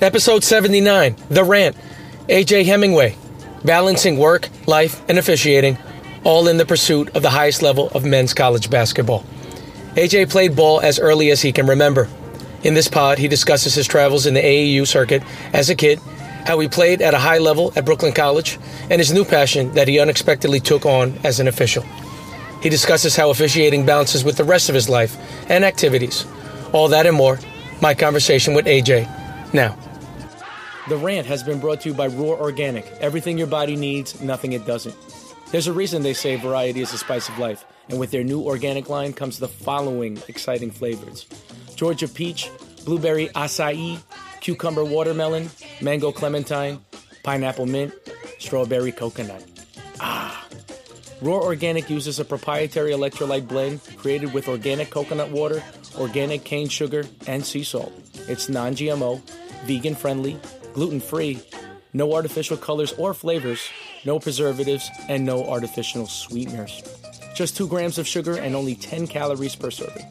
Episode 79 The Rant. AJ Hemmingway. Balancing work, life, and officiating, all in the pursuit of the highest level of men's college basketball. AJ played ball as early as he can remember. In this pod, he discusses his travels in the AAU circuit as a kid, how he played at a high level at Brooklyn College, and his new passion that he unexpectedly took on as an official. He discusses how officiating balances with the rest of his life and activities. All that and more. My conversation with AJ. Now. The rant has been brought to you by Roar Organic. Everything your body needs, nothing it doesn't. There's a reason they say variety is the spice of life, and with their new organic line comes the following exciting flavors Georgia peach, blueberry acai, cucumber watermelon, mango clementine, pineapple mint, strawberry coconut. Ah! Roar Organic uses a proprietary electrolyte blend created with organic coconut water, organic cane sugar, and sea salt. It's non GMO, vegan friendly, gluten free, no artificial colors or flavors, no preservatives, and no artificial sweeteners. Just 2 grams of sugar and only 10 calories per serving.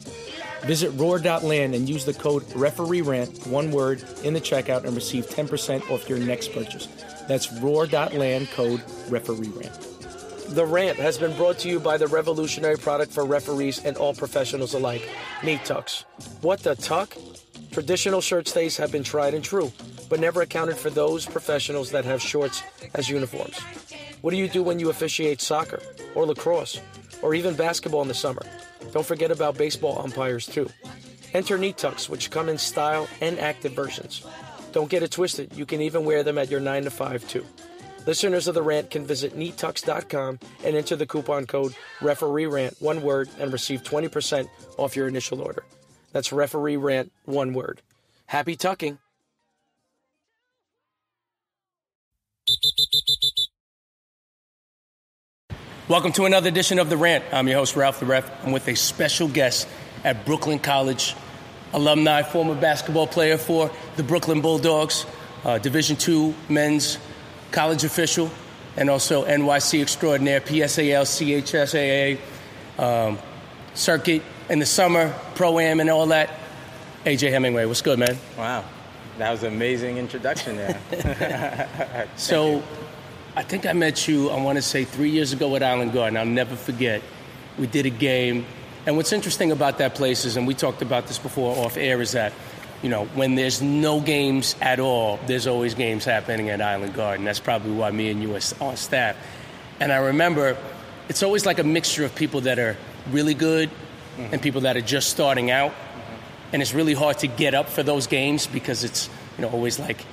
Visit roar.land and use the code REFEREERANT, one word, in the checkout and receive 10% off your next purchase. That's roar.land code REFEREERANT. The Rant has been brought to you by the revolutionary product for referees and all professionals alike, Knee Tucks. What the tuck? Traditional shirt stays have been tried and true, but never accounted for those professionals that have shorts as uniforms. What do you do when you officiate soccer or lacrosse or even basketball in the summer? Don't forget about baseball umpires too. Enter knee tucks, which come in style and active versions. Don't get it twisted, you can even wear them at your 9 to 5 too. Listeners of The Rant can visit neattux.com and enter the coupon code referee rant, one word, and receive 20% off your initial order. That's referee rant, one word. Happy tucking. Welcome to another edition of The Rant. I'm your host, Ralph the Ref. I'm with a special guest at Brooklyn College, alumni, former basketball player for the Brooklyn Bulldogs, uh, Division II men's college official, and also NYC extraordinaire, PSAL, CHSAA, um, circuit in the summer, pro am, and all that. AJ Hemmingway, what's good, man? Wow, that was an amazing introduction there. So, you. I think I met you, I want to say three years ago at Island Garden. I'll never forget. We did a game. And what's interesting about that place is, and we talked about this before off air, is that, you know, when there's no games at all, there's always games happening at Island Garden. That's probably why me and you are on staff. And I remember it's always like a mixture of people that are really good Mm-hmm. and people that are just starting out. And it's really hard to get up for those games because it's, you know, always like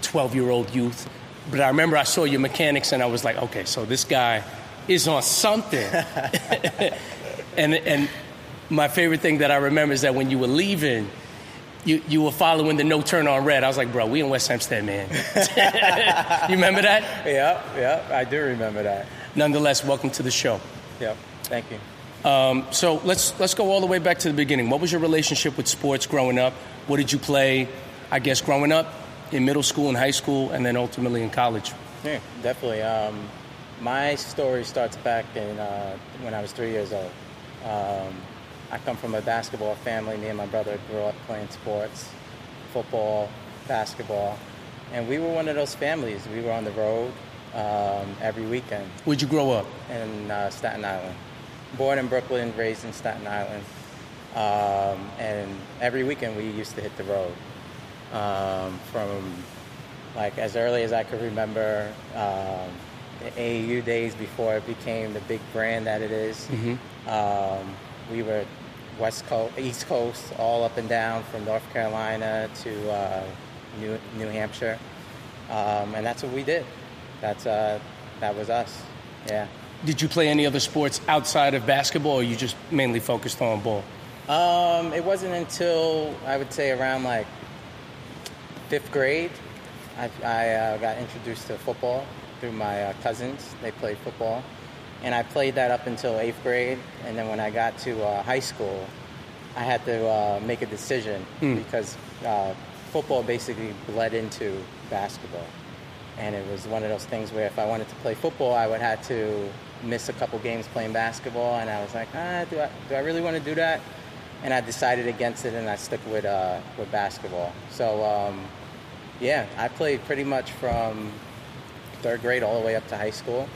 12 year old youth. But I remember I saw your mechanics and I was like, okay, so this guy is on something. and, and my favorite thing that I remember is that when you were leaving, you, you were following the no turn on red. I was like, bro, we in West Hempstead, man. you remember that? Yeah, yeah, I do remember that. Nonetheless, welcome to the show. Yep, thank you. Um, so let's let's go all the way back to the beginning. What was your relationship with sports growing up? What did you play? I guess growing up in middle school and high school, and then ultimately in college. Yeah, definitely. Um, my story starts back in uh, when I was three years old. Um, I come from a basketball family. Me and my brother grew up playing sports, football, basketball, and we were one of those families. We were on the road um, every weekend Where'd you grow up? in uh, Staten Island. Born in Brooklyn, raised in Staten Island, um, and every weekend we used to hit the road. Um, from like as early as I could remember, um, the AAU days before it became the big brand that it is. Um, we were West Coast, East Coast, all up and down from North Carolina to uh, New, New Hampshire, um, and that's what we did. That's uh, that was us. Yeah. Did you play any other sports outside of basketball, or you just mainly focused on ball? Um, it wasn't until I would say around like fifth grade, I, I uh, got introduced to football through my uh, cousins. They played football, and I played that up until eighth grade. And then when I got to uh, high school, I had to uh, make a decision because uh, football basically bled into basketball, and it was one of those things where if I wanted to play football, I would have to miss a couple games playing basketball, and I was like, ah, do I do I really want to do that? And I decided against it, and I stuck with uh, with basketball. So um, Yeah, I played pretty much from third grade all the way up to high school,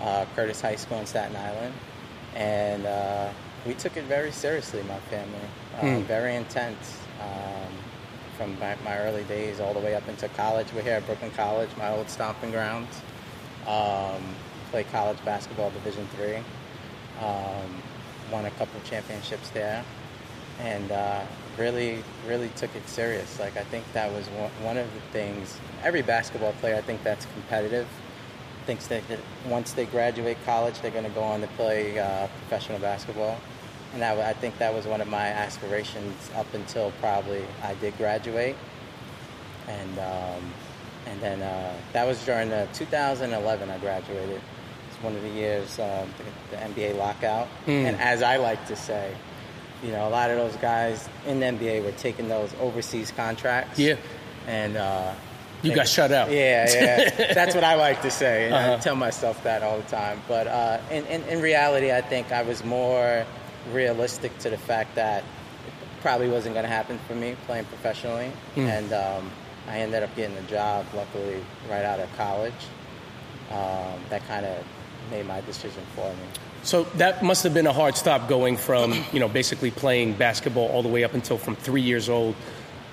uh, Curtis High School in Staten Island, and uh, we took it very seriously, my family. Uh, Hmm. Very intense. Um, from my, my early days all the way up into college. We're here at Brooklyn College, my old stomping grounds. Um, played college basketball, Division three. Um, won a couple of championships there, and uh, really, really took it serious. Like I think that was one, of the things. Every basketball player, I think, that's competitive, thinks that, that once they graduate college, they're going to go on to play uh, professional basketball. And that, wa- I think that was one of my aspirations up until probably I did graduate. And um, and then uh, that was during the 2011 I graduated. It's one of the years um, the, the NBA lockout. Mm. And as I like to say, you know, a lot of those guys in the NBA were taking those overseas contracts. Yeah. And uh, You got shut out. Yeah, yeah. That's what I like to say. And Uh-huh. I tell myself that all the time. But uh, in, in, in reality, I think I was more realistic to the fact that it probably wasn't going to happen for me playing professionally. Mm. And um, I ended up getting a job, luckily, right out of college. Um, that kind of made my decision for me. So that must have been a hard stop going from, you know, basically playing basketball all the way up until from three years old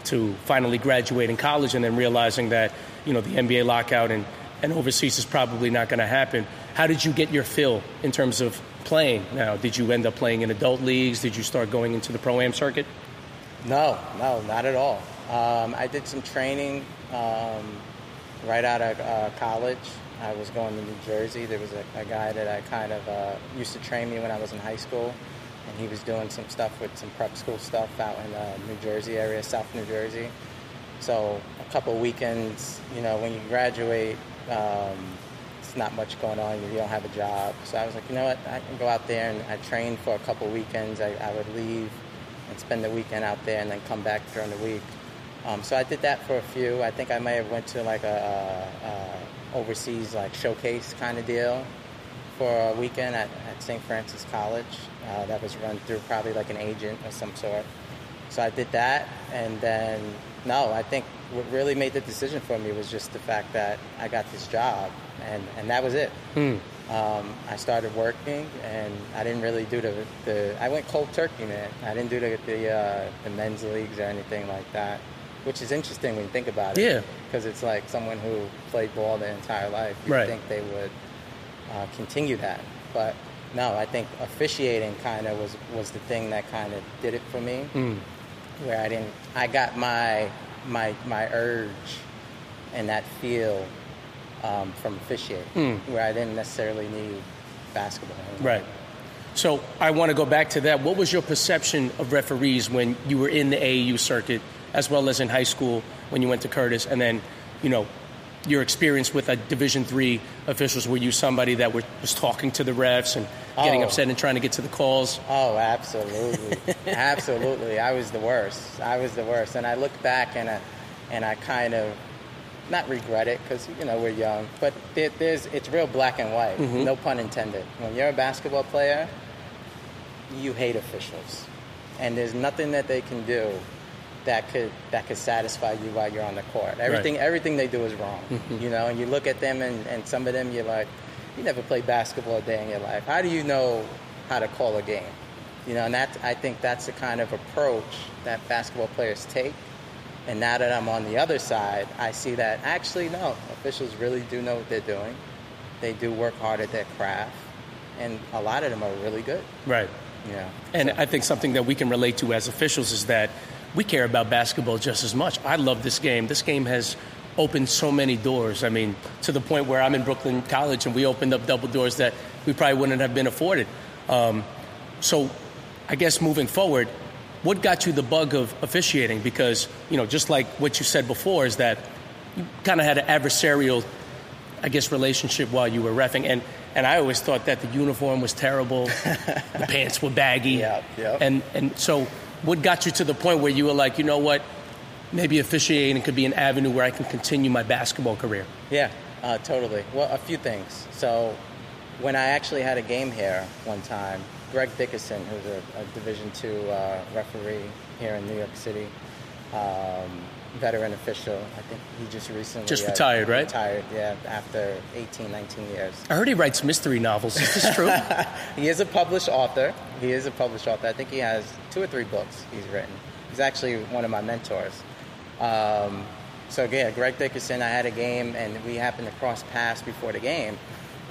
to finally graduating college and then realizing that, you know, the NBA lockout and, and overseas is probably not going to happen. How did you get your fill in terms of playing? Now, did you end up playing in adult leagues? Did you start going into the pro am circuit? No, no, not at all. Um, I did some training um, right out of uh, college. I was going to New Jersey. There was a, a guy that I kind of uh, used to train me when I was in high school, and he was doing some stuff with some prep school stuff out in uh, New Jersey area, South New Jersey. So a couple weekends, you know, when you graduate, um, it's not much going on. You don't have a job. So I was like, you know what? I can go out there and I trained for a couple weekends. I, I would leave and spend the weekend out there and then come back during the week. Um, so I did that for a few. I think I may have went to like a, a overseas like showcase kind of deal for a weekend at, at St. Francis College. Uh, that was run through probably like an agent of some sort. So I did that, and then no, I think what really made the decision for me was just the fact that I got this job, and, and that was it. Um, I started working, and I didn't really do the, the I went cold turkey, man. I didn't do the the, uh, the men's leagues or anything like that, which is interesting when you think about it. Yeah. Because it's like someone who played ball their entire life. You Right. think they would uh, continue that, but no, I think officiating kind of was was the thing that kind of did it for me where I didn't. I got my my my urge and that feel um, from officiating, where I didn't necessarily need basketball. Right. So I want to go back to that. What was your perception of referees when you were in the AAU circuit, as well as in high school when you went to Curtis, and then, you know, your experience with a Division three officials? Were you somebody that were, was talking to the refs and getting Oh. upset and trying to get to the calls? Oh, absolutely, absolutely. I was the worst. I was the worst, and I look back and I and I kind of not regret it because you know we're young, but there, there's it's real black and white. Mm-hmm. No pun intended. When you're a basketball player, you hate officials, and there's nothing that they can do that could that could satisfy you while you're on the court. Everything everything they do is wrong. Mm-hmm. You know, and you look at them and, and some of them you're like, you never played basketball a day in your life. How do you know how to call a game? You know, and that I think that's the kind of approach that basketball players take. And now that I'm on the other side, I see that actually no, officials really do know what they're doing. They do work hard at their craft, and a lot of them are really good. Right. You know, And I think something that we can relate to as officials is that we care about basketball just as much. I love this game. This game has opened so many doors. I mean, to the point where I'm in Brooklyn College and we opened up double doors that we probably wouldn't have been afforded. Um, so, I guess moving forward, what got you the bug of officiating? Because, you know, just like what you said before, is that you kind of had an adversarial I guess, relationship while you were refing. And, and I always thought that the uniform was terrible, the pants were baggy. Yep, yep. And, and so, what got you to the point where you were like, you know what, maybe officiating could be an avenue where I can continue my basketball career? Yeah, uh, totally. Well, a few things. So, when I actually had a game here one time, Greg Dickerson, who's a, a Division two uh, referee here in New York City, um, veteran official. I think he just recently Just uh, retired, right? Retired, yeah, after 18, 19 years. I heard he writes mystery novels. Is this true? He is a published author. He is a published author. I think he has two or three books he's written. He's actually one of my mentors. Um, so yeah, Greg Dickerson. I had a game, and we happened to cross paths before the game,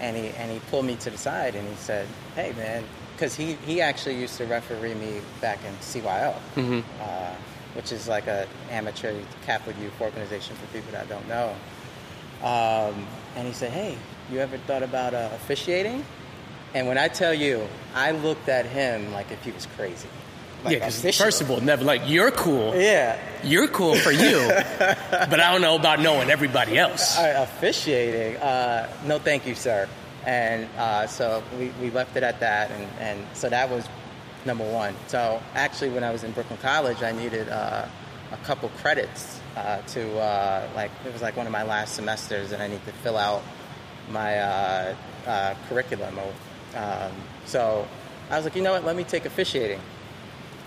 and he and he pulled me to the side and he said, "Hey, man," because he he actually used to referee me back in CYO, uh, which is like a amateur Catholic youth organization for people that don't know. Um, and he said, "Hey, you ever thought about uh, officiating?" And when I tell you, I looked at him like if he was crazy. Like, yeah, because first of all, never like you're cool. yeah, You're cool for you, but I don't know about knowing everybody else. Uh, officiating, uh, no, thank you, sir. And uh, so we, we left it at that, and, and so that was number one. So actually, when I was in Brooklyn College, I needed uh, a couple credits uh, to uh, like it was like one of my last semesters, and I need to fill out my uh, uh, curriculum. Um, so I was like, you know what? Let me take officiating.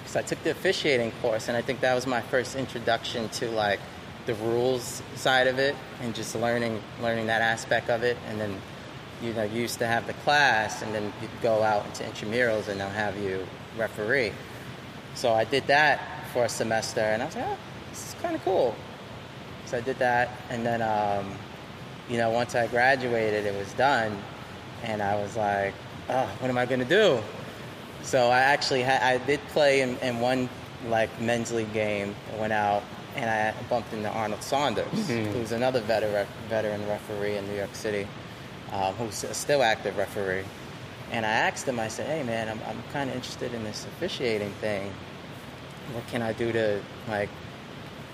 So I took the officiating course, and I think that was my first introduction to like the rules side of it, and just learning learning that aspect of it. And then, you know, you used to have the class, and then you'd go out into intramurals, and they'll have you referee. So I did that for a semester, and I was like, oh, this is kind of cool. So I did that, and then, um, you know, once I graduated, it was done, and I was like, oh, what am I going to do? So I actually ha- I did play in, in one like men's league game. I went out and I bumped into Arnold Saunders, who's another veteran veteran referee in New York City, um, who's a still active referee. And I asked him, I said, "Hey man, I'm I'm kind of interested in this officiating thing. What can I do to like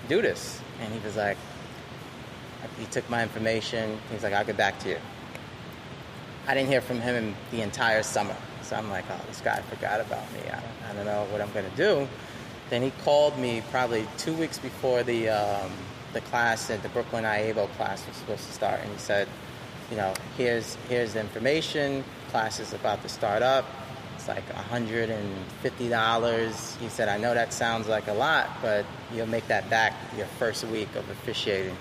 do this?" And he was like, he took my information. He's like, "I'll get back to you." I didn't hear from him the entire summer. So I'm like, oh, this guy forgot about me. I don't, I don't know what I'm going to do. Then he called me probably two weeks before the, um, the class, at the Brooklyn IAABO class was supposed to start. And he said, you know, here's, here's the information. Class is about to start up. It's like $150. He said, I know that sounds like a lot, but you'll make that back your first week of officiating.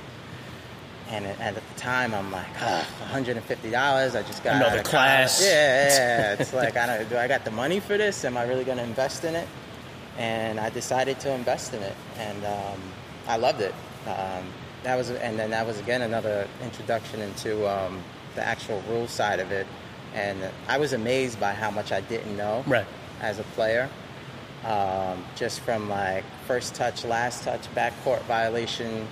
And at at the time, I'm like, ah, $150. I just got Another out of class. college. Yeah, yeah, yeah. It's like, I don't, do I got the money for this? Am I really going to invest in it? And I decided to invest in it, and um, I loved it. Um, that was, and then that was again another introduction into um, the actual rule side of it. And I was amazed by how much I didn't know Right. as a player. Um, just from like first touch, last touch, backcourt violation,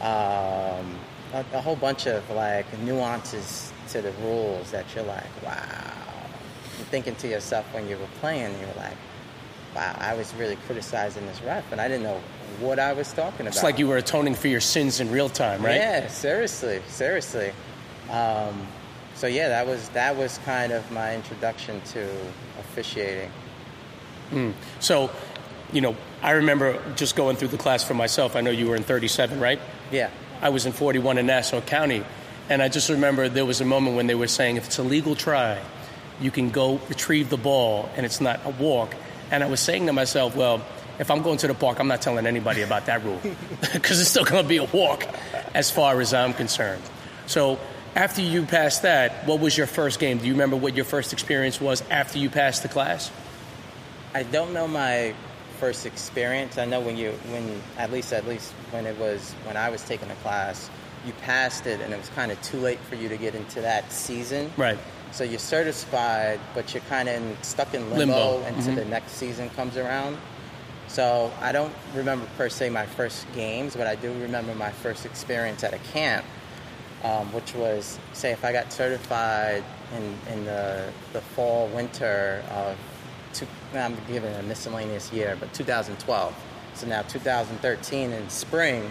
um, a, a whole bunch of like nuances to the rules that you're like, wow. You're thinking to yourself when you were playing, you're like, wow, I was really criticizing this ref, and I didn't know what I was talking about. It's like you were atoning for your sins in real time, right? Yeah, seriously, seriously. Um, so yeah, that was that was kind of my introduction to officiating. Hmm. So, you know, I remember just going through the class for myself. I know you were in 37, right? Yeah, I was in 41 in Nassau County, and I just remember there was a moment when they were saying if it's a legal try, you can go retrieve the ball and it's not a walk. And I was saying to myself, well, if I'm going to the park, I'm not telling anybody about that rule because it's still going to be a walk as far as I'm concerned. So after you passed that, what was your first game? Do you remember what your first experience was after you passed the class? I don't know my first experience. I know when you when at least at least when it was when I was taking a class, you passed it and it was kind of too late for you to get into that season. Right. So you're certified, but you're kind of stuck in limbo, Limbo. until the mm-hmm. next season comes around. So I don't remember per se my first games, but I do remember my first experience at a camp, um, which was say if I got certified in, in the the fall winter of two, I'm giving a miscellaneous year, but 2012. So now 2013 in spring,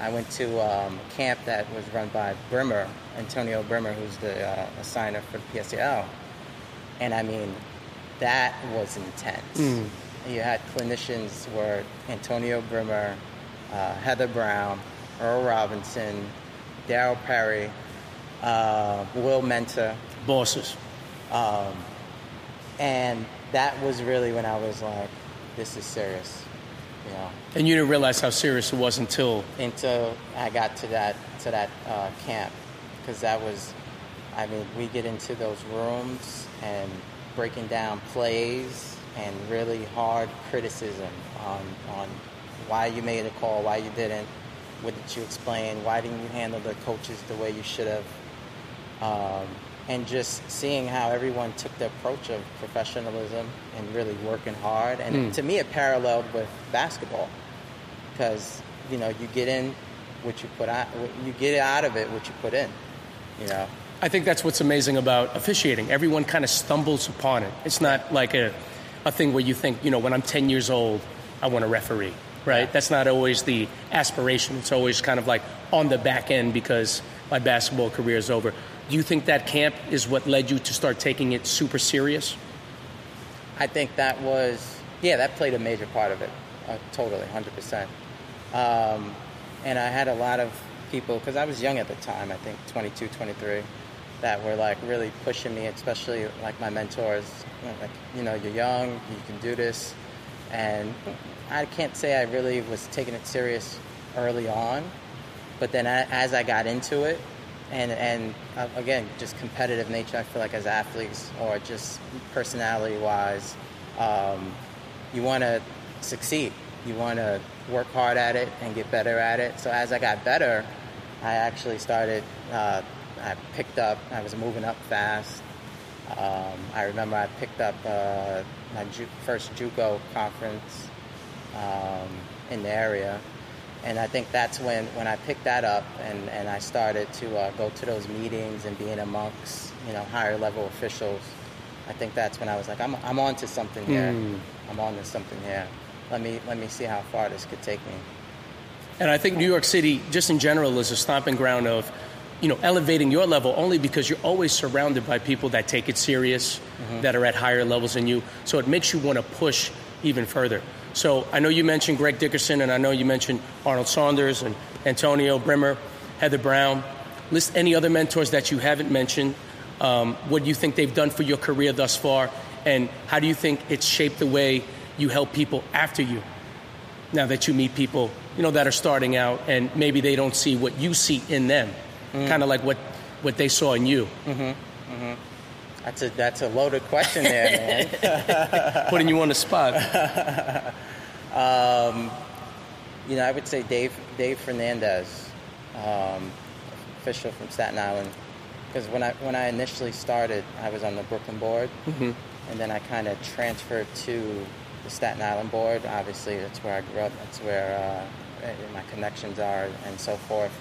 I went to um, a camp that was run by Brimmer, Antonio Brimmer, who's the uh, assigner for the PSAL. And I mean, that was intense. You had clinicians were Antonio Brimmer, uh, Heather Brown, Earl Robinson, Daryl Perry, uh, Will Mentor, Bosses. and that was really when I was like, this is serious. You know, And you didn't realize how serious it was until until I got to that to that uh, camp, because that was, I mean, we get into those rooms and breaking down plays and really hard criticism on on why you made a call, why you didn't, what did you explain, why didn't you handle the coaches the way you should have, um, and just seeing how everyone took the approach of professionalism and really working hard, and Mm. to me it paralleled with basketball because you know you get in what you put out, you get out of it what you put in, you know. I think that's what's amazing about officiating. Everyone kind of stumbles upon it. It's not like a, a thing where you think, you know, when I'm 10 years old, I want to referee, right? That's not always the aspiration. It's always kind of like on the back end because my basketball career is over. Do you think that camp is what led you to start taking it super serious? I think that was, yeah, that played a major part of it, uh, totally, 100%. Um, and I had a lot of people, because I was young at the time, I think 22, 23, that were like really pushing me, especially like my mentors. Like, you know, you're young, you can do this. And I can't say I really was taking it serious early on, but then a- as I got into it, and and uh, again, just competitive nature. I feel like as athletes, or just personality wise, um, you want to succeed. You want to work hard at it and get better at it. So as I got better, I actually started. Uh, I picked up. I was moving up fast. Um, I remember I picked up uh, my ju- first JUCO conference um, in the area, and I think that's when, when I picked that up and, and I started to uh, go to those meetings and being amongst you know higher level officials. I think that's when I was like, I'm, I'm on to something here. Hmm. I'm on to something here. Let me let me see how far this could take me. And I think New York City, just in general, is a stomping ground of, you know, elevating your level only because you're always surrounded by people that take it serious, that are at higher levels than you. So it makes you want to push even further. So I know you mentioned Greg Dickerson, and I know you mentioned Arnold Saunders and Antonio Brimmer, Heather Brown. List any other mentors that you haven't mentioned. Um, what do you think they've done for your career thus far, and how do you think it's shaped the way you help people after you? now that you meet people, you know, that are starting out and maybe they don't see what you see in them, mm. kind of like what, what they saw in you, mm-hmm, mm-hmm. That's a that's a loaded question there, man. putting you on the spot. You know, I would say Dave Dave Fernandez, um, official from Staten Island, because when I when I initially started, I was on the Brooklyn board, and then I kind of transferred to the Staten Island board. Obviously, that's where I grew up. That's where uh, my connections are, and so forth.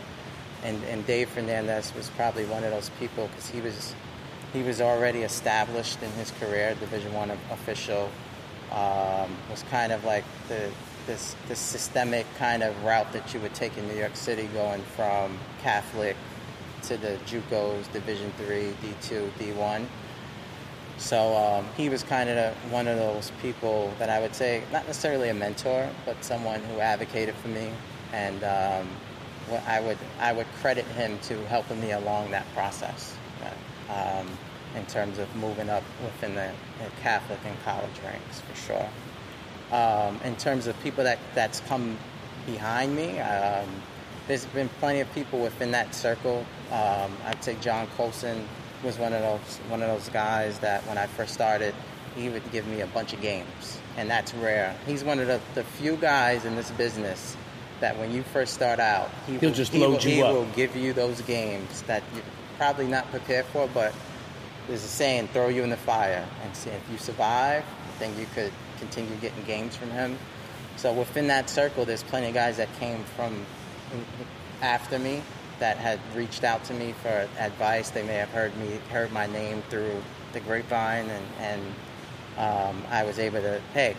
And and Dave Fernandez was probably one of those people because he was he was already established in his career, Division One official. Um, was kind of like the this systemic kind of route that you would take in New York City, going from Catholic to the JUCOs, Division Three, D two, D one. So um, he was kind of one of those people that I would say, not necessarily a mentor, but someone who advocated for me, and um, I would I would credit him to helping me along that process, um, in terms of moving up within the, the Catholic and college ranks for sure. Um, in terms of people that that's come behind me, um, there's been plenty of people within that circle. Um, I'd say John Colson was one of those one of those guys that when I first started, he would give me a bunch of games, and that's rare. He's one of the, the few guys in this business that when you first start out, he He'll will, just he load will, you he up. will give you those games that you're probably not prepared for, but there's a saying, throw you in the fire, and see if you survive, then you could continue getting games from him. So within that circle, there's plenty of guys that came from after me that had reached out to me for advice. They may have heard me heard my name through the grapevine, and and um, I was able to hey.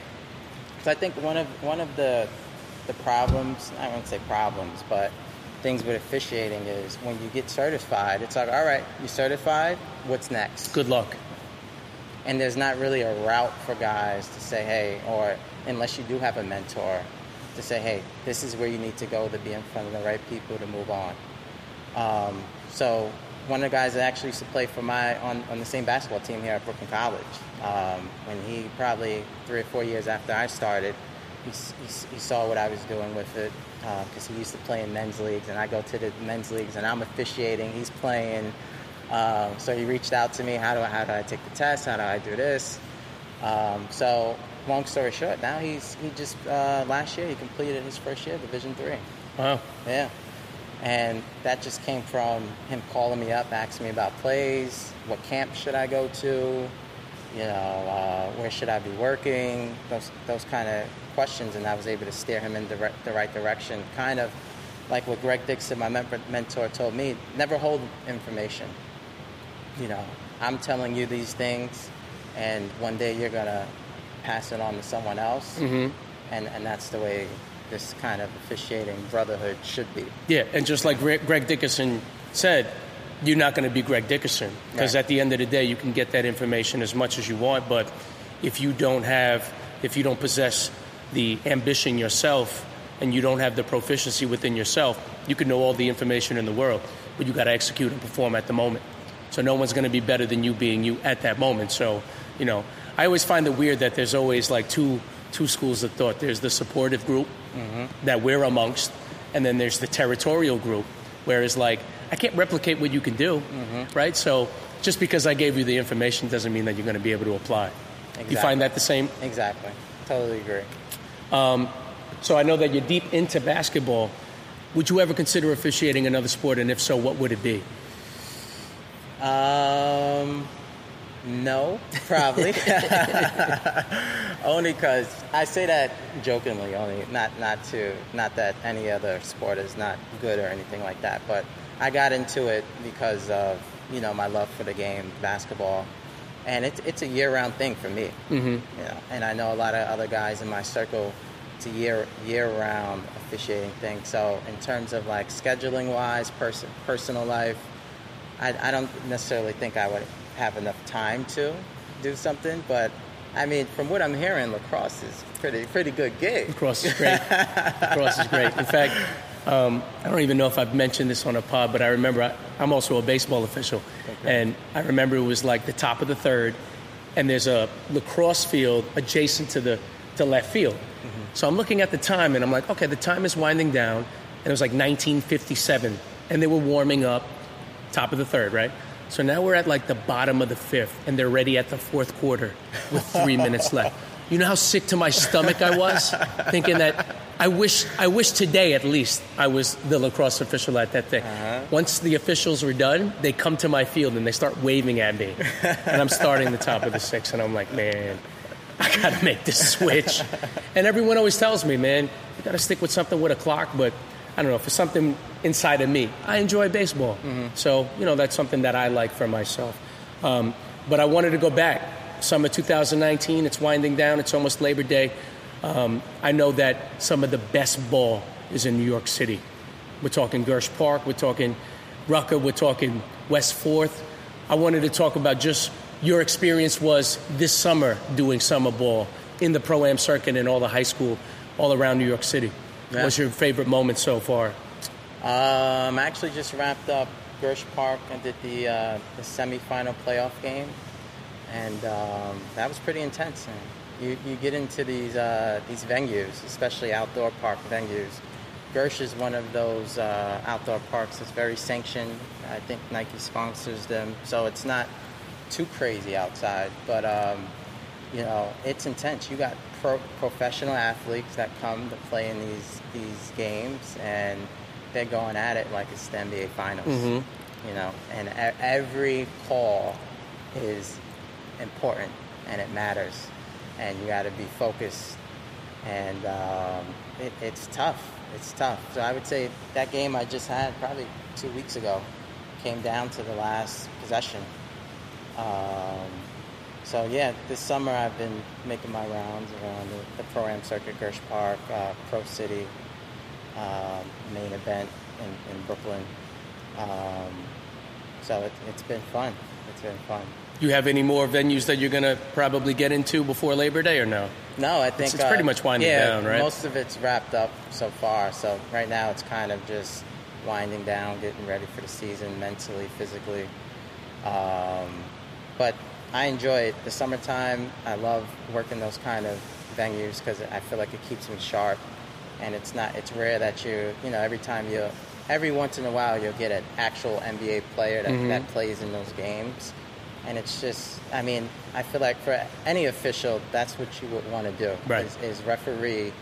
So I think one of one of the the problems I won't say problems, but things with officiating is when you get certified, it's like all right, you certified, what's next? Good luck. and there's not really a route for guys to say, hey, or unless you do have a mentor, to say, hey, this is where you need to go to be in front of the right people to move on. Um, so one of the guys that actually used to play for my on, on the same basketball team here at Brooklyn College, um, when he probably three or four years after I started, he, he, he saw what I was doing with it because uh, he used to play in men's leagues, and I go to the men's leagues, and I'm officiating. He's playing. Um, so he reached out to me. How do I, how do I take the test? How do I do this? Um, so long story short, now he's he just uh, last year he completed his first year, Division three. Wow. Yeah. And that just came from him calling me up, asking me about plays, what camp should I go to, you know, uh, where should I be working, those those kind of questions, and I was able to steer him in the, the right direction. Kind of like what Greg Dickerson, my mentor, told me: never hold information. You know, I'm telling you these things, and one day you're gonna pass it on to someone else, mm-hmm. and and that's the way this kind of officiating brotherhood should be. Yeah, and just like Greg Dickerson said, you're not going to be Greg Dickerson because right. at the end of the day, you can get that information as much as you want, but if you don't have, if you don't possess the ambition yourself and you don't have the proficiency within yourself, you can know all the information in the world, but you got to execute and perform at the moment. So no one's going to be better than you being you at that moment. So, you know, I always find it weird that there's always like two two schools of thought. There's the supportive group mm-hmm. that we're amongst, and then there's the territorial group, whereas like I can't replicate what you can do, mm-hmm. right? So just because I gave you the information doesn't mean that you're going to be able to apply. Exactly. You find that the same? Exactly. Totally agree. Um, so I know that you're deep into basketball. Would you ever consider officiating another sport, and if so, what would it be? Um, no, probably. only because I say that jokingly. Only not not to not that any other sport is not good or anything like that. But I got into it because of you know my love for the game, basketball, and it's it's a year round thing for me. Mm-hmm. You know, and I know a lot of other guys in my circle. It's a year year round officiating thing. So in terms of like scheduling wise, person personal life, I, I don't necessarily think I would have enough time to do something. But I mean, from what I'm hearing, lacrosse is pretty pretty good gig. Lacrosse is great. lacrosse is great. In fact, um, I don't even know if I've mentioned this on a pod, but I remember I, am also a baseball official, okay. and I remember it was like the top of the third, and there's a lacrosse field adjacent to the to left field. Mm-hmm. So I'm looking at the time, and I'm like, okay, the time is winding down, and it was like 1957, and they were warming up, top of the third, right? So now we're at like the bottom of the fifth, and they're ready at the fourth quarter with three minutes left. You know how sick to my stomach I was, thinking that I wish I wish today at least I was the lacrosse official at that thing. Uh-huh. Once the officials were done, they come to my field and they start waving at me, and I'm starting the top of the six, and I'm like, man, I got to make this switch. And everyone always tells me, man, you got to stick with something with a clock, but I don't know, for something inside of me, I enjoy baseball. Mm-hmm. So, you know, that's something that I like for myself. Um, but I wanted to go back. Summer 2019, it's winding down, it's almost Labor Day. Um, I know that some of the best ball is in New York City. We're talking Gersh Park, we're talking Rucker, we're talking West Fourth. I wanted to talk about just your experience was this summer doing summer ball in the pro am circuit and all the high school all around New York City. Yeah. What's your favorite moment so far? Um, I actually just wrapped up Gersh Park and did the uh, the semifinal playoff game, and um, that was pretty intense. And you you get into these uh, these venues, especially outdoor park venues. Gersh is one of those uh, outdoor parks that's very sanctioned. I think Nike sponsors them, so it's not too crazy outside, but um, you know it's intense. You got pro- professional athletes that come to play in these these games, and they're going at it like it's the NBA Finals. Mm-hmm. You know, and a- every call is important and it matters, and you got to be focused. And um, it, it's tough. It's tough. So I would say that game I just had probably two weeks ago came down to the last possession. Um, so yeah, this summer I've been making my rounds around the, the Pro Am circuit, Gersh Park, uh, Pro City, um, main event in, in Brooklyn. Um, so it, has been fun. It's been fun. You have any more venues that you're going to probably get into before Labor Day, or no? No, I think it's, it's pretty uh, much winding yeah, down, right? Most of it's wrapped up so far. So right now it's kind of just winding down, getting ready for the season mentally, physically. Um, but I enjoy it. The summertime, I love working those kind of venues because I feel like it keeps me sharp, and it's not. It's rare that you you know every time you every once in a while you'll get an actual NBA player that, Mm-hmm. that plays in those games. And it's just, I mean, I feel like for any official, that's what you would want to do. Right. Is, is referee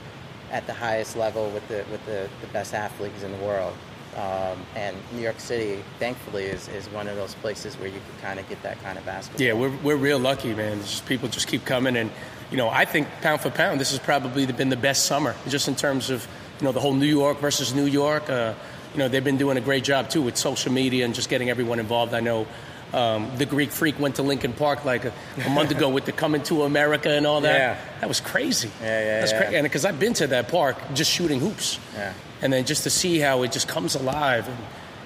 at the highest level with the with the, the best athletes in the world. Um, and New York City, thankfully, is, is one of those places where you can kind of get that kind of basketball. Yeah, we're, we're real lucky, man. Just, people just keep coming, and you know, I think pound for pound, this has probably been the best summer, just in terms of you know the whole New York versus New York. Uh, you know, they've been doing a great job too with social media and just getting everyone involved. I know. Um, the Greek Freak went to Lincoln Park like a, a month ago with the Coming to America and all that. Yeah. That was crazy. Yeah, yeah, That's yeah. crazy. And because I've been to that park just shooting hoops. Yeah. And then just to see how it just comes alive. And,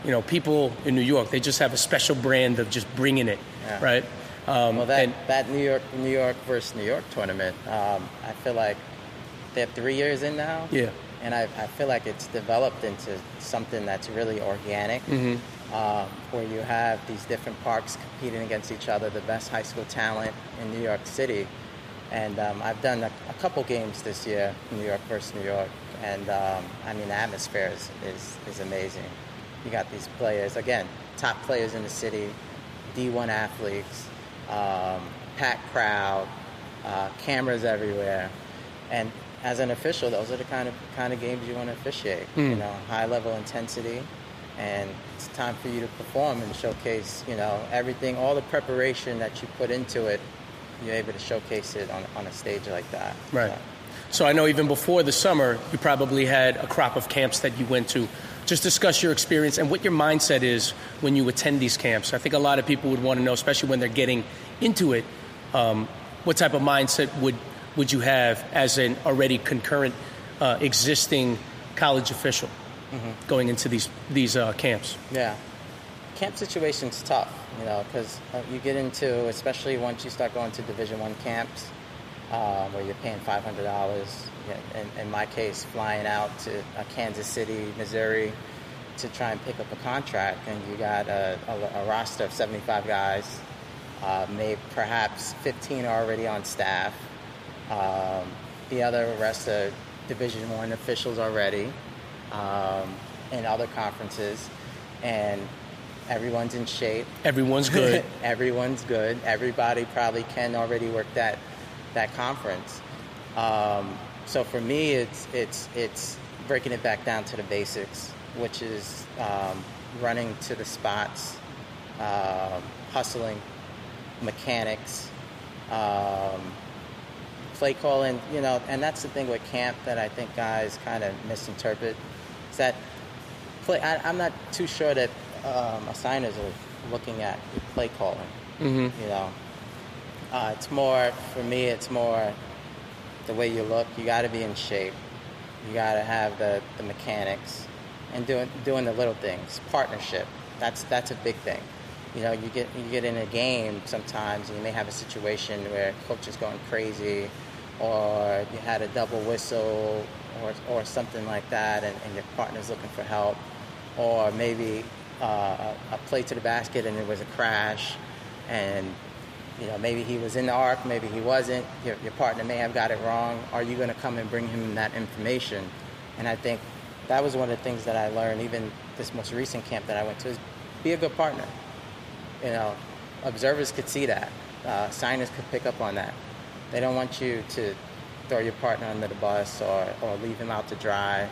you know, people in New York, they just have a special brand of just bringing it, Yeah. right? Um, Well, that, and- that New York New York versus New York tournament, um, I feel like they have three years in now. Yeah. And I, I feel like it's developed into something that's really organic, um, where you have these different parks competing against each other, the best high school talent in New York City. And um, I've done a, a couple games this year, New York versus New York, and um, I mean the atmosphere is, is, is amazing. You got these players again, top players in the city, D1 athletes, um, packed crowd, uh, cameras everywhere, and as an official, those are the kind of kind of games you want to officiate. You know, high level intensity, and it's time for you to perform and showcase. You know, everything, all the preparation that you put into it, you're able to showcase it on on a stage like that. Right. So, So I know even before the summer, you probably had a crop of camps that you went to. Just discuss your experience and what your mindset is when you attend these camps. I think a lot of people would want to know, especially when they're getting into it, um, what type of mindset would would you have as an already concurrent, uh, existing college official going into these these uh, camps? Yeah, camp situation's tough, you know, because uh, you get into, especially once you start going to Division One camps, um, where you're paying five hundred dollars. In, in my case, flying out to uh, Kansas City, Missouri, to try and pick up a contract, and you got a, a, a roster of seventy-five guys. Uh, maybe perhaps fifteen are already on staff. Um, the other rest are Division One officials already um, in other conferences, and everyone's in shape. Everyone's good. everyone's good. Everybody probably can already work that that conference. Um, so for me, it's it's it's breaking it back down to the basics, which is um, running to the spots, um, hustling, mechanics, um, play calling. You know, and that's the thing with camp that I think guys kind of misinterpret. That play? I, I'm not too sure that um, assigners are looking at play calling. Mm-hmm. You know, uh, it's more for me. It's more the way you look. You got to be in shape. You got to have the, the mechanics and doing doing the little things. Partnership. That's that's a big thing. You know, you get you get in a game sometimes, and you may have a situation where coach is going crazy, or you had a double whistle, or or something like that, and, and your partner's looking for help, or maybe uh, a, play to the basket and it was a crash, and you know, maybe he was in the arc, maybe he wasn't. Your, your partner may have got it wrong. Are you going to come and bring him that information? And I think that was one of the things that I learned, even this most recent camp that I went to, is be a good partner. You know, observers could see that. Uh, signers could pick up on that. They don't want you to throw your partner under the bus or, or leave him out to dry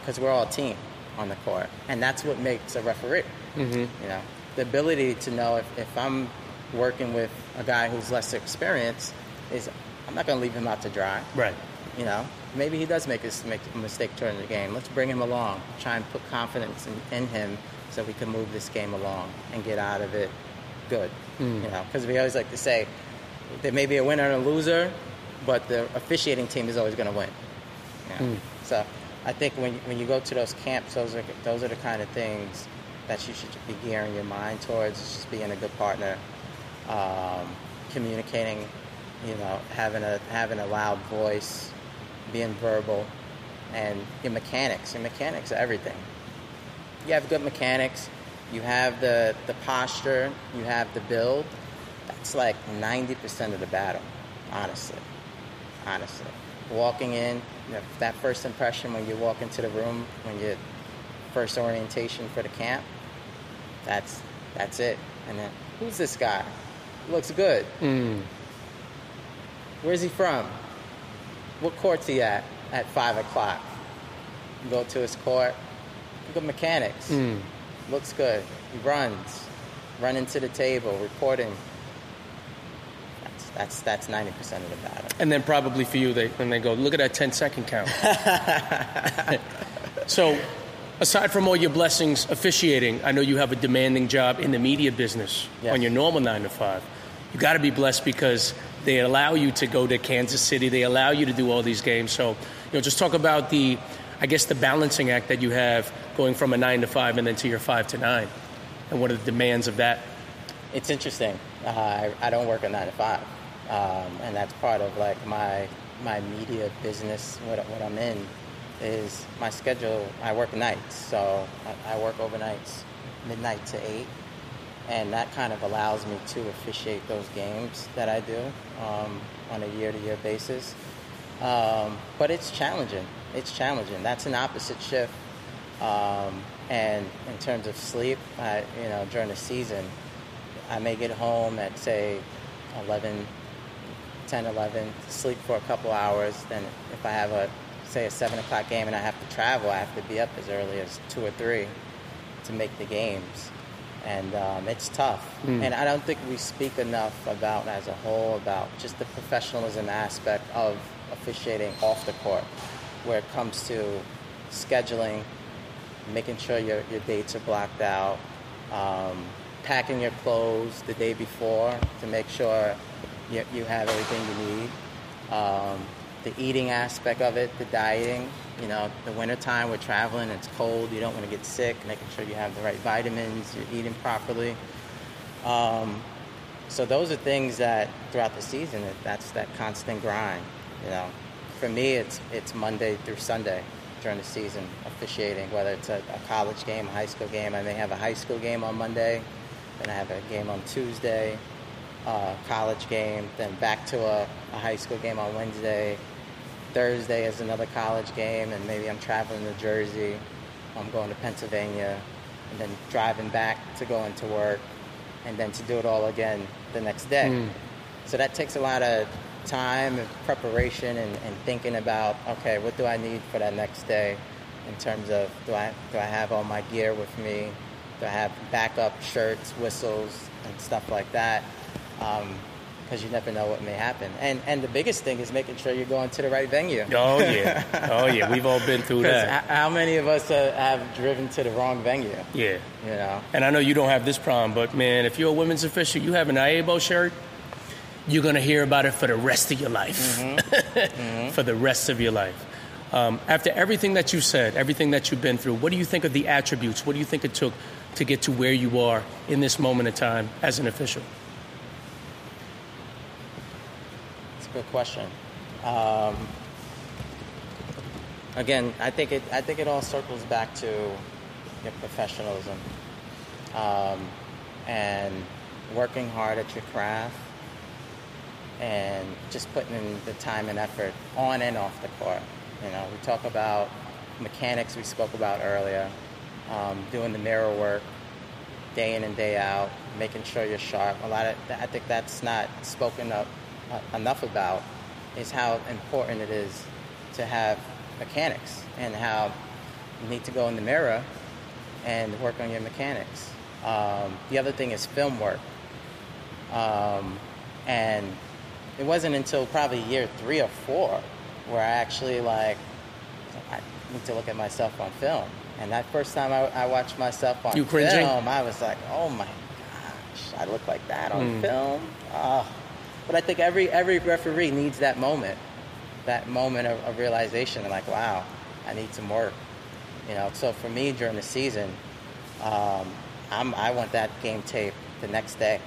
because we're all a team on the court. And that's what makes a referee. Mm-hmm. You know, the ability to know if, if I'm working with a guy who's less experienced is I'm not going to leave him out to dry. Right. You know, maybe he does make a, mistake during the game. Let's bring him along. Try and put confidence in, in him so we can move this game along and get out of it good. You know, because we always like to say there may be a winner and a loser, but the officiating team is always going to win. You know? So I think when when you go to those camps, those are those are the kind of things that you should be gearing your mind towards. It's just being a good partner, um, communicating, you know, having a having a loud voice, being verbal, and your mechanics. Your mechanics are everything. You have good mechanics. You have the the posture. You have the build. That's like ninety percent of the battle, honestly. Honestly. Walking in, that first impression when you walk into the room, when you first orientation for the camp, that's that's it. And then, who's this guy? Looks good. Mm. Where's he from? What court's he at at five o'clock? You go to his court. Look at mechanics. Mm. Looks good. He runs. Run into the table, reporting. That's that's ninety percent of the battle. And then probably for you, they when they go, look at that 10 second count. so, aside from all your blessings officiating, I know you have a demanding job in the media business Yes. on your normal nine to five. You got to be blessed because they allow you to go to Kansas City. They allow you to do all these games. So, you know, just talk about the, I guess, the balancing act that you have going from a nine to five and then to your five to nine, and what are the demands of that? It's interesting. Uh, I, I don't work a nine to five, um, and that's part of like my my media business. What, what I'm in is my schedule. I work nights, so I, I work overnights, midnight to eight, and that kind of allows me to officiate those games that I do um, on a year-to-year basis. Um, but it's challenging. It's challenging. That's an opposite shift. Um, and in terms of sleep, I, you know, during the season, I may get home at say 11, 10, 11, sleep for a couple hours. Then if I have a say a seven o'clock game and I have to travel, I have to be up as early as two or three to make the games. And um, it's tough. And I don't think we speak enough about, as a whole, about just the professionalism aspect of officiating off the court, where it comes to scheduling, making sure your, your dates are blocked out, um, packing your clothes the day before to make sure you, you have everything you need. Um, the eating aspect of it, the dieting, you know, the wintertime we're traveling, it's cold, you don't want to get sick, making sure you have the right vitamins, you're eating properly. Um, so those are things that throughout the season, that- that's that constant grind. You know, for me, it's it's Monday through Sunday during the season officiating. Whether it's a, a college game, a high school game, I may have a high school game on Monday, then I have a game on Tuesday, uh, college game, then back to a, a high school game on Wednesday. Thursday is another college game, and maybe I'm traveling to Jersey. I'm going to Pennsylvania, and then driving back to go into work, and then to do it all again the next day. So that takes a lot of time and preparation and, and thinking about okay, what do I need for that next day in terms of do I do I have all my gear with me? Do I have backup shirts, whistles, and stuff like that? Because you never know what may happen. And and the biggest thing is making sure you're going to the right venue. Oh, yeah. Oh, yeah. We've all been through that. how many of us uh, have driven to the wrong venue? Yeah. You know. And I know you don't have this problem, but man, if you're a women's official, you have an IAABO shirt, you're going to hear about it for the rest of your life. for the rest of your life. Um, after everything that you said, everything that you've been through, what do you think of the attributes? What do you think it took to get to where you are in this moment of time as an official? It's a good question. Um, again, I think it. I think it all circles back to your professionalism um, and working hard at your craft and just putting in the time and effort on and off the court. You know, we talk about mechanics we spoke about earlier, um, doing the mirror work day in and day out, making sure you're sharp. A lot of I think that's not spoken up enough about is how important it is to have mechanics and how you need to go in the mirror and work on your mechanics. Um, the other thing is film work. Um, and it wasn't until probably year three or four where I actually like I need to look at myself on film. And that first time I, I watched myself on You cringing? film, I was like, oh my gosh, I look like that on Hmm. film. Oh. But I think every every referee needs that moment, that moment of, of realization, like, wow, I need some work. You know, so for me during the season, um, I'm, I want that game tape the next day,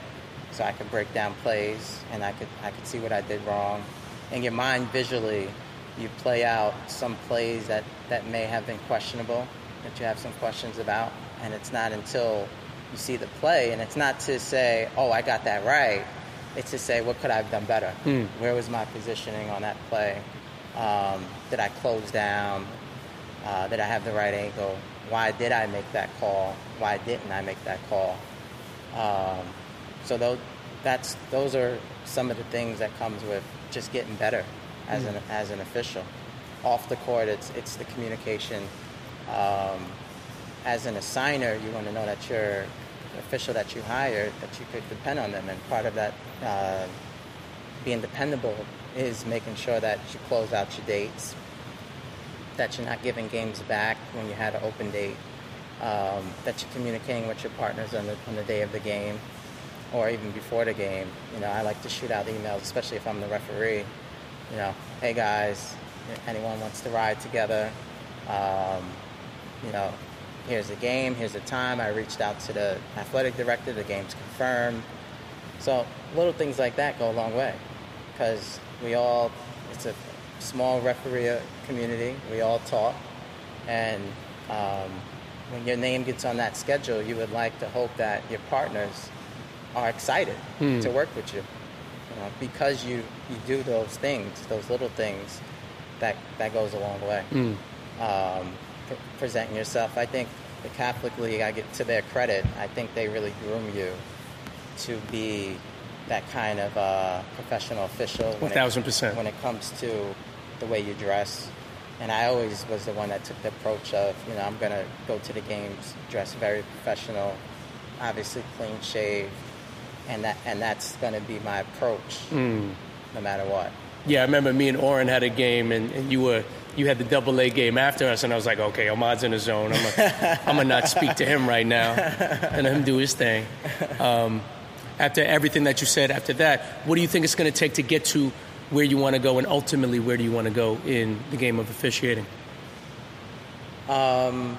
so I could break down plays and I could I could see what I did wrong. In your mind, visually, you play out some plays that that may have been questionable, that you have some questions about, and it's not until you see the play, and it's not to say, oh, I got that right. It's to say, what could I have done better? Where was my positioning on that play? Um, did I close down? Uh, did I have the right angle? Why did I make that call? Why didn't I make that call? Um, so those, that's those are some of the things that comes with just getting better as an as an official. Off the court, it's it's the communication. Um, as an assigner, you want to know that your official that you hired that you could depend on them, and part of that uh, being dependable is making sure that you close out your dates, that you're not giving games back when you had an open date, um, that you're communicating with your partners on the, on the day of the game or even before the game. You know, I like to shoot out emails, especially if I'm the referee. You know, hey guys, anyone wants to ride together? Um, you know, here's the game, here's the time. I reached out to the athletic director, the game's confirmed. So little things like that go a long way because we all, it's a small referee community. We all talk. And um, when your name gets on that schedule, you would like to hope that your partners are excited to work with you. you know, because you, you do those things, those little things, that, that goes a long way. Um, pre- presenting yourself. I think the Catholic League, I get to their credit, I think they really groom you to be that kind of uh, professional official. 1000%. When it comes to the way you dress. And I always was the one that took the approach of, you know, I'm going to go to the games dressed very professional, obviously clean shaved, and that and that's going to be my approach, Hmm. no matter what. Yeah, I remember me and Oren had a game, and, and you were you had the double A game after us, and I was like, okay, Ahmad's in the zone. I'm gonna, I'm gonna not speak to him right now, and let him do his thing. Um, after everything that you said after that, what do you think it's going to take to get to where you want to go, and ultimately where do you want to go in the game of officiating? Um,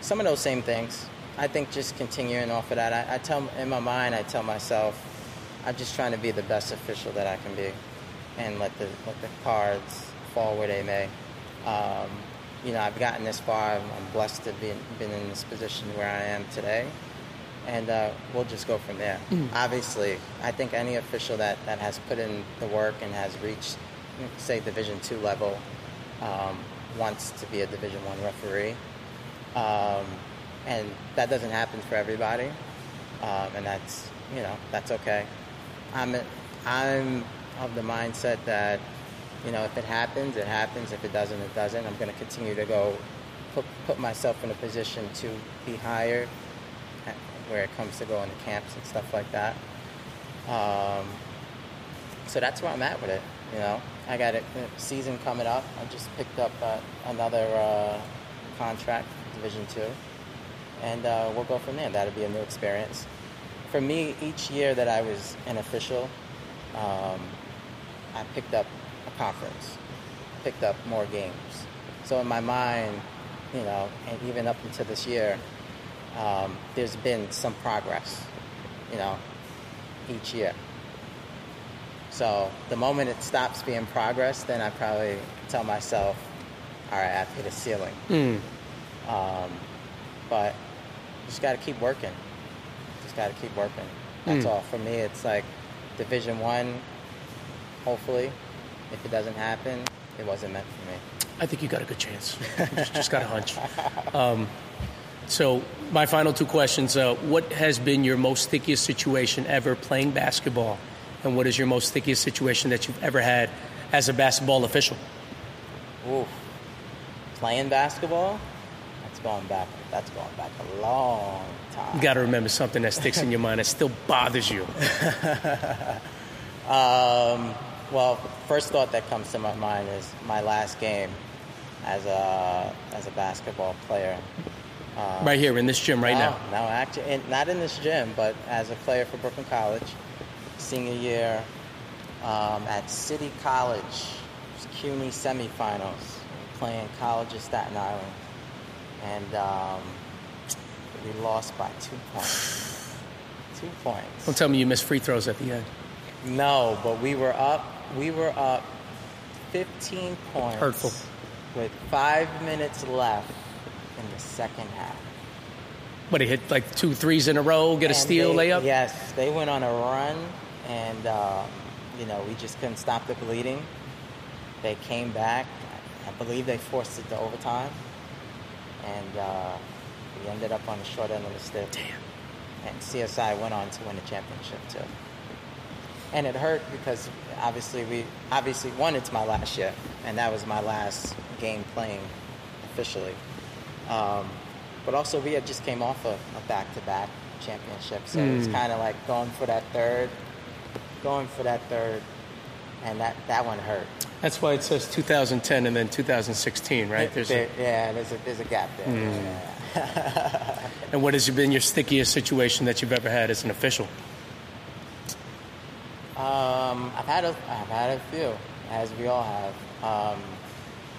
some of those same things. I think just continuing off of that. I, I tell in my mind, I tell myself, I'm just trying to be the best official that I can be, and let the let the cards fall where they may. Um, you know, I've gotten this far. I'm, I'm blessed to be been in this position where I am today, and uh, we'll just go from there. Obviously, I think any official that, that has put in the work and has reached, say, Division two level, um, wants to be a Division one referee, um, and that doesn't happen for everybody, um, and that's you know that's okay. I'm I'm of the mindset that you know if it happens, it happens. If it doesn't, it doesn't. I'm going to continue to go put put myself in a position to be hired at- where it comes to going to camps and stuff like that. Um, so that's where I'm at with it. You know, I got a a season coming up. I just picked up uh, another uh, contract, Division Two, and uh, we'll go from there. That'll be a new experience. For me, each year that I was an official, um, I picked up a conference, picked up more games. So in my mind, you know, and even up until this year, um, there's been some progress, you know, each year. So the moment it stops being progress, then I probably tell myself, all right, I've hit a ceiling. Um, but just got to keep working. Just got to keep working. That's all. For me, it's like Division One. Hopefully, if it doesn't happen, it wasn't meant for me. I think you got a good chance. just, just got a hunch. Um, so, my final two questions: uh, What has been your most stickiest situation ever playing basketball, and what is your most stickiest situation that you've ever had as a basketball official? Ooh, playing basketball. That's going back. That's going back a long time. You got to remember something that sticks in your mind that still bothers you. Um, well, first thought that comes to my mind is my last game as a as a basketball player. right here in this gym right no, now. No, actually, in, not in this gym, but as a player for Brooklyn College, senior year um, at City College, CUNY semifinals, playing College of Staten Island, and um, we lost by two points. Two points. Don't tell me you missed free throws at the end. No, but we were up. We were up 15 points. Hurtful. With five minutes left in the second half. But he hit like two threes in a row, get a steal, they- layup. Yes, they went on a run, and uh, you know we just couldn't stop the bleeding. They came back. I believe they forced it to overtime, and uh, we ended up on the short end of the stick. Damn. And CSI went on to win the championship too. And it hurt because obviously we obviously one it's my last year, and that was my last game playing officially. Um, but also we had just came off a, a back-to-back championship, so it was Mm. kind of like going for that third, going for that third, and that that one hurt. That's why it says 2010 and then 2016, right? There's There- a, yeah, there's a there's a gap there. Yeah. and what has been your stickiest situation that you've ever had as an official? Um, I've had a, I've had a few, as we all have. Um,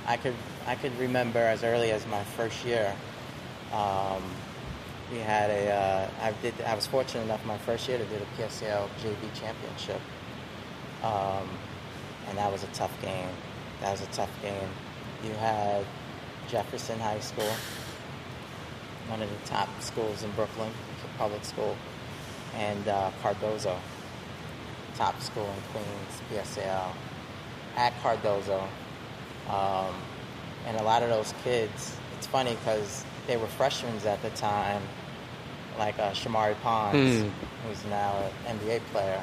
I could, I could remember as early as my first year. Um, we had a, uh, I did, I was fortunate enough my first year to do the PSAL JV championship, um, and that was a tough game. That was a tough game. You had Jefferson High School, one of the top schools in Brooklyn, public school, and uh, Cardozo top school in Queens, PSAL, at Cardozo. Um, and a lot of those kids, it's funny because they were freshmen at the time, like uh, Shamorie Ponds, Hmm. who's now an NBA player.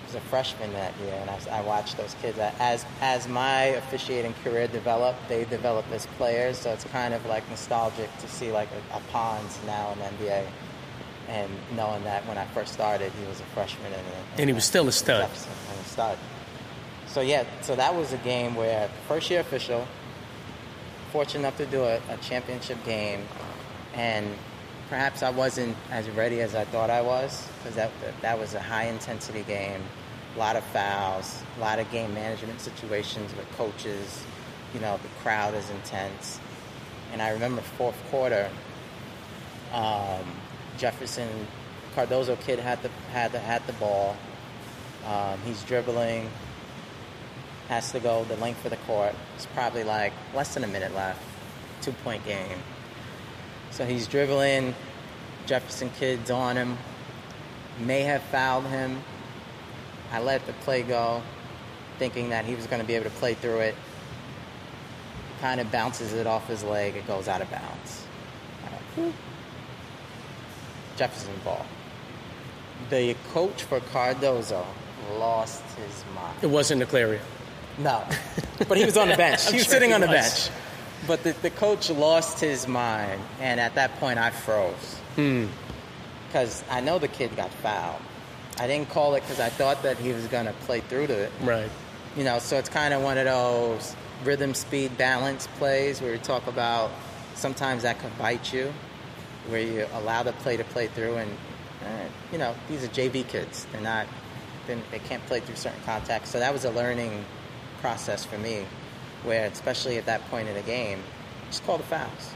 He was a freshman that year, and I, I watched those kids. As, as my officiating career developed, they developed as players, so it's kind of like nostalgic to see like a, a Ponds now in the NBA and knowing that when I first started, he was a freshman in, in And he was still a stud. And a stud. So yeah, so that was a game where first year official, fortunate enough to do a, a championship game, and perhaps I wasn't as ready as I thought I was because that, that that was a high intensity game, a lot of fouls, a lot of game management situations with coaches. You know, the crowd is intense, and I remember fourth quarter. Um, Jefferson Cardozo kid had the had the had the ball. Um, he's dribbling. Has to go the length of the court. It's probably like less than a minute left. Two point game. So he's dribbling. Jefferson kid's on him. May have fouled him. I let the play go, thinking that he was going to be able to play through it. Kind of bounces it off his leg. It goes out of bounds. Jefferson ball. The coach for Cardozo lost his mind. It wasn't Naclerio. No, but he was on the bench. He was sure sitting he on the bench. But the, the coach lost his mind, and at that point, I froze Hmm. because I know the kid got fouled. I didn't call it because I thought that he was going to play through to it. Right. You know, so it's kind of one of those rhythm, speed, balance plays where we talk about sometimes that could bite you, where you allow the play to play through, and uh, you know these are JV kids. They're not, they they can't play through certain contacts. So that was a learning process for me, where especially at that point in the game, just call the fouls.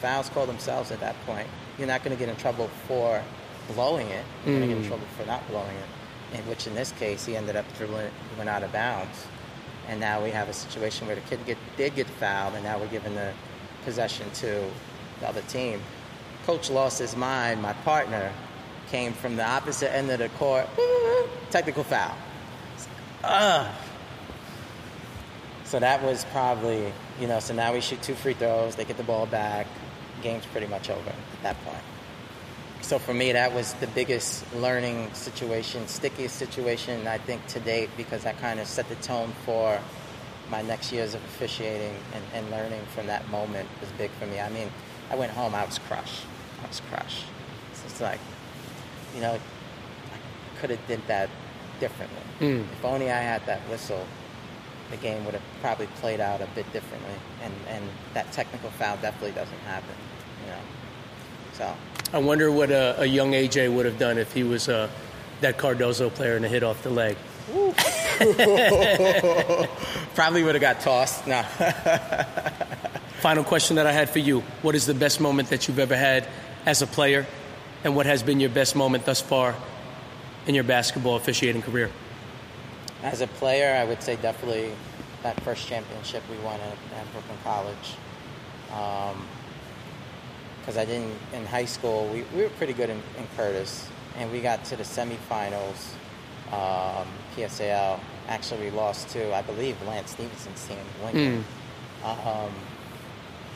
Fouls call themselves at that point. You're not going to get in trouble for blowing it. You're going to get in trouble for not blowing it. In which, in this case, he ended up dribbling it, went out of bounds, and now we have a situation where the kid get, did get fouled, and now we're giving the possession to the other team. Coach lost his mind. My partner came from the opposite end of the court. Technical foul. Ugh. So that was probably, you know, so now we shoot two free throws, they get the ball back, game's pretty much over at that point. So for me, that was the biggest learning situation, stickiest situation, I think, to date, because that kind of set the tone for my next years of officiating and, and learning from that moment was big for me. I mean, I went home, I was crushed. I was crushed. So it's like, you know, I could have did that differently. Mm. If only I had that whistle, the game would have probably played out a bit differently. And, and that technical foul definitely doesn't happen, you know. So, I wonder what a, a young AJ would have done if he was uh, that Cardozo player and a hit off the leg. probably would have got tossed. No. Final question that I had for you What is the best moment that you've ever had as a player? And what has been your best moment thus far in your basketball officiating career? As a player, I would say definitely that first championship we won at, at Brooklyn College. Um, because I didn't in high school. We, we were pretty good in, in Curtis, and we got to the semifinals. Um, PSAL actually we lost to I believe Lance Stephenson's team, Lincoln. Um,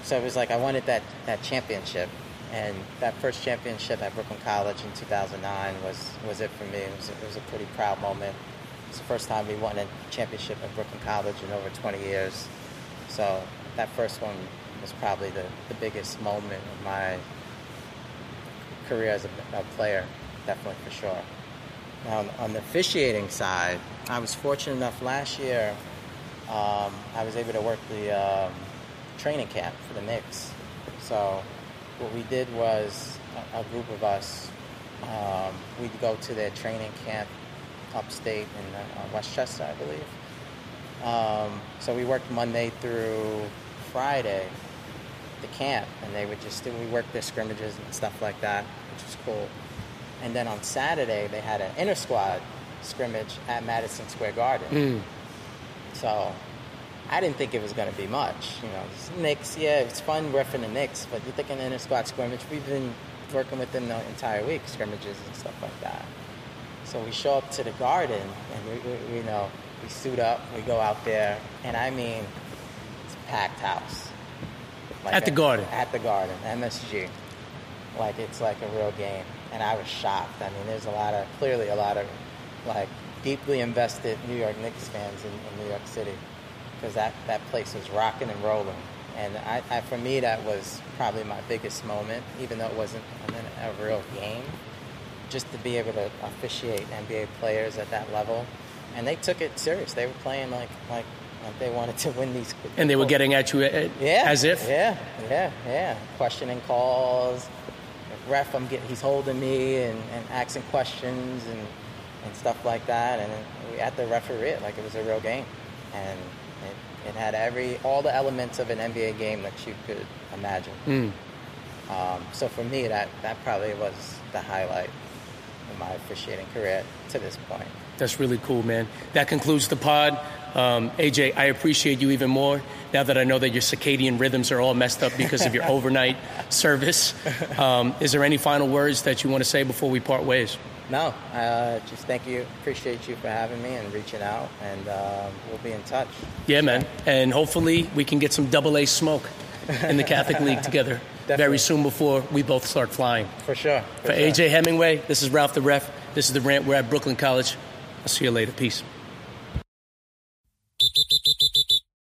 so it was like I wanted that that championship, and that first championship at Brooklyn College in 2009 was was it for me. It was, it was a pretty proud moment. It's the first time we won a championship at Brooklyn College in over 20 years. So that first one was probably the, the biggest moment of my career as a, a player, definitely for sure. Now, on, on the officiating side, I was fortunate enough last year, um, I was able to work the um, training camp for the Knicks. So what we did was a, a group of us, um, we'd go to their training camp upstate in uh, Westchester, I believe. Um, so we worked Monday through Friday, the camp, and they would just we worked their scrimmages and stuff like that, which was cool. And then on Saturday they had an inter squad scrimmage at Madison Square Garden. So I didn't think it was going to be much. You know, it's Knicks, yeah, it's fun riffing the Knicks, but you're thinking inter squad scrimmage. We've been working with them the entire week, scrimmages and stuff like that. So we show up to the garden, and we, we, you know, we suit up, we go out there, and I mean, it's a packed house. Like At the a- Garden? At the Garden, MSG. Like it's like a real game, and I was shocked. I mean, there's a lot of clearly a lot of like deeply invested New York Knicks fans in, in New York City because that that place was rocking and rolling. And I, I, for me, that was probably my biggest moment, even though it wasn't a, a real game just to be able to officiate NBA players at that level, and they took it serious. They were playing like like, like they wanted to win these. And they were getting at you uh, yeah, as if. yeah, yeah, yeah, questioning calls. Ref, I'm getting, he's holding me and, and asking questions and and stuff like that, and we had to referee it like it was a real game, and it, had every all the elements of an NBA game that you could imagine. Mm. Um, so for me, that, that probably was the highlight of my officiating career to this point. That's really cool, man. That concludes the pod. Um, AJ, I appreciate you even more now that I know that your circadian rhythms are all messed up because of your overnight service. Um, is there any final words that you want to say before we part ways? No, uh, just thank you. Appreciate you for having me and reaching out, and um, we'll be in touch. Yeah, man. And hopefully we can get some double A smoke in the Catholic League together very soon before we both start flying. For sure. For AJ Hemmingway, this is Ralph the Ref. This is The Rant. We're at Brooklyn College. I'll see you later. Peace.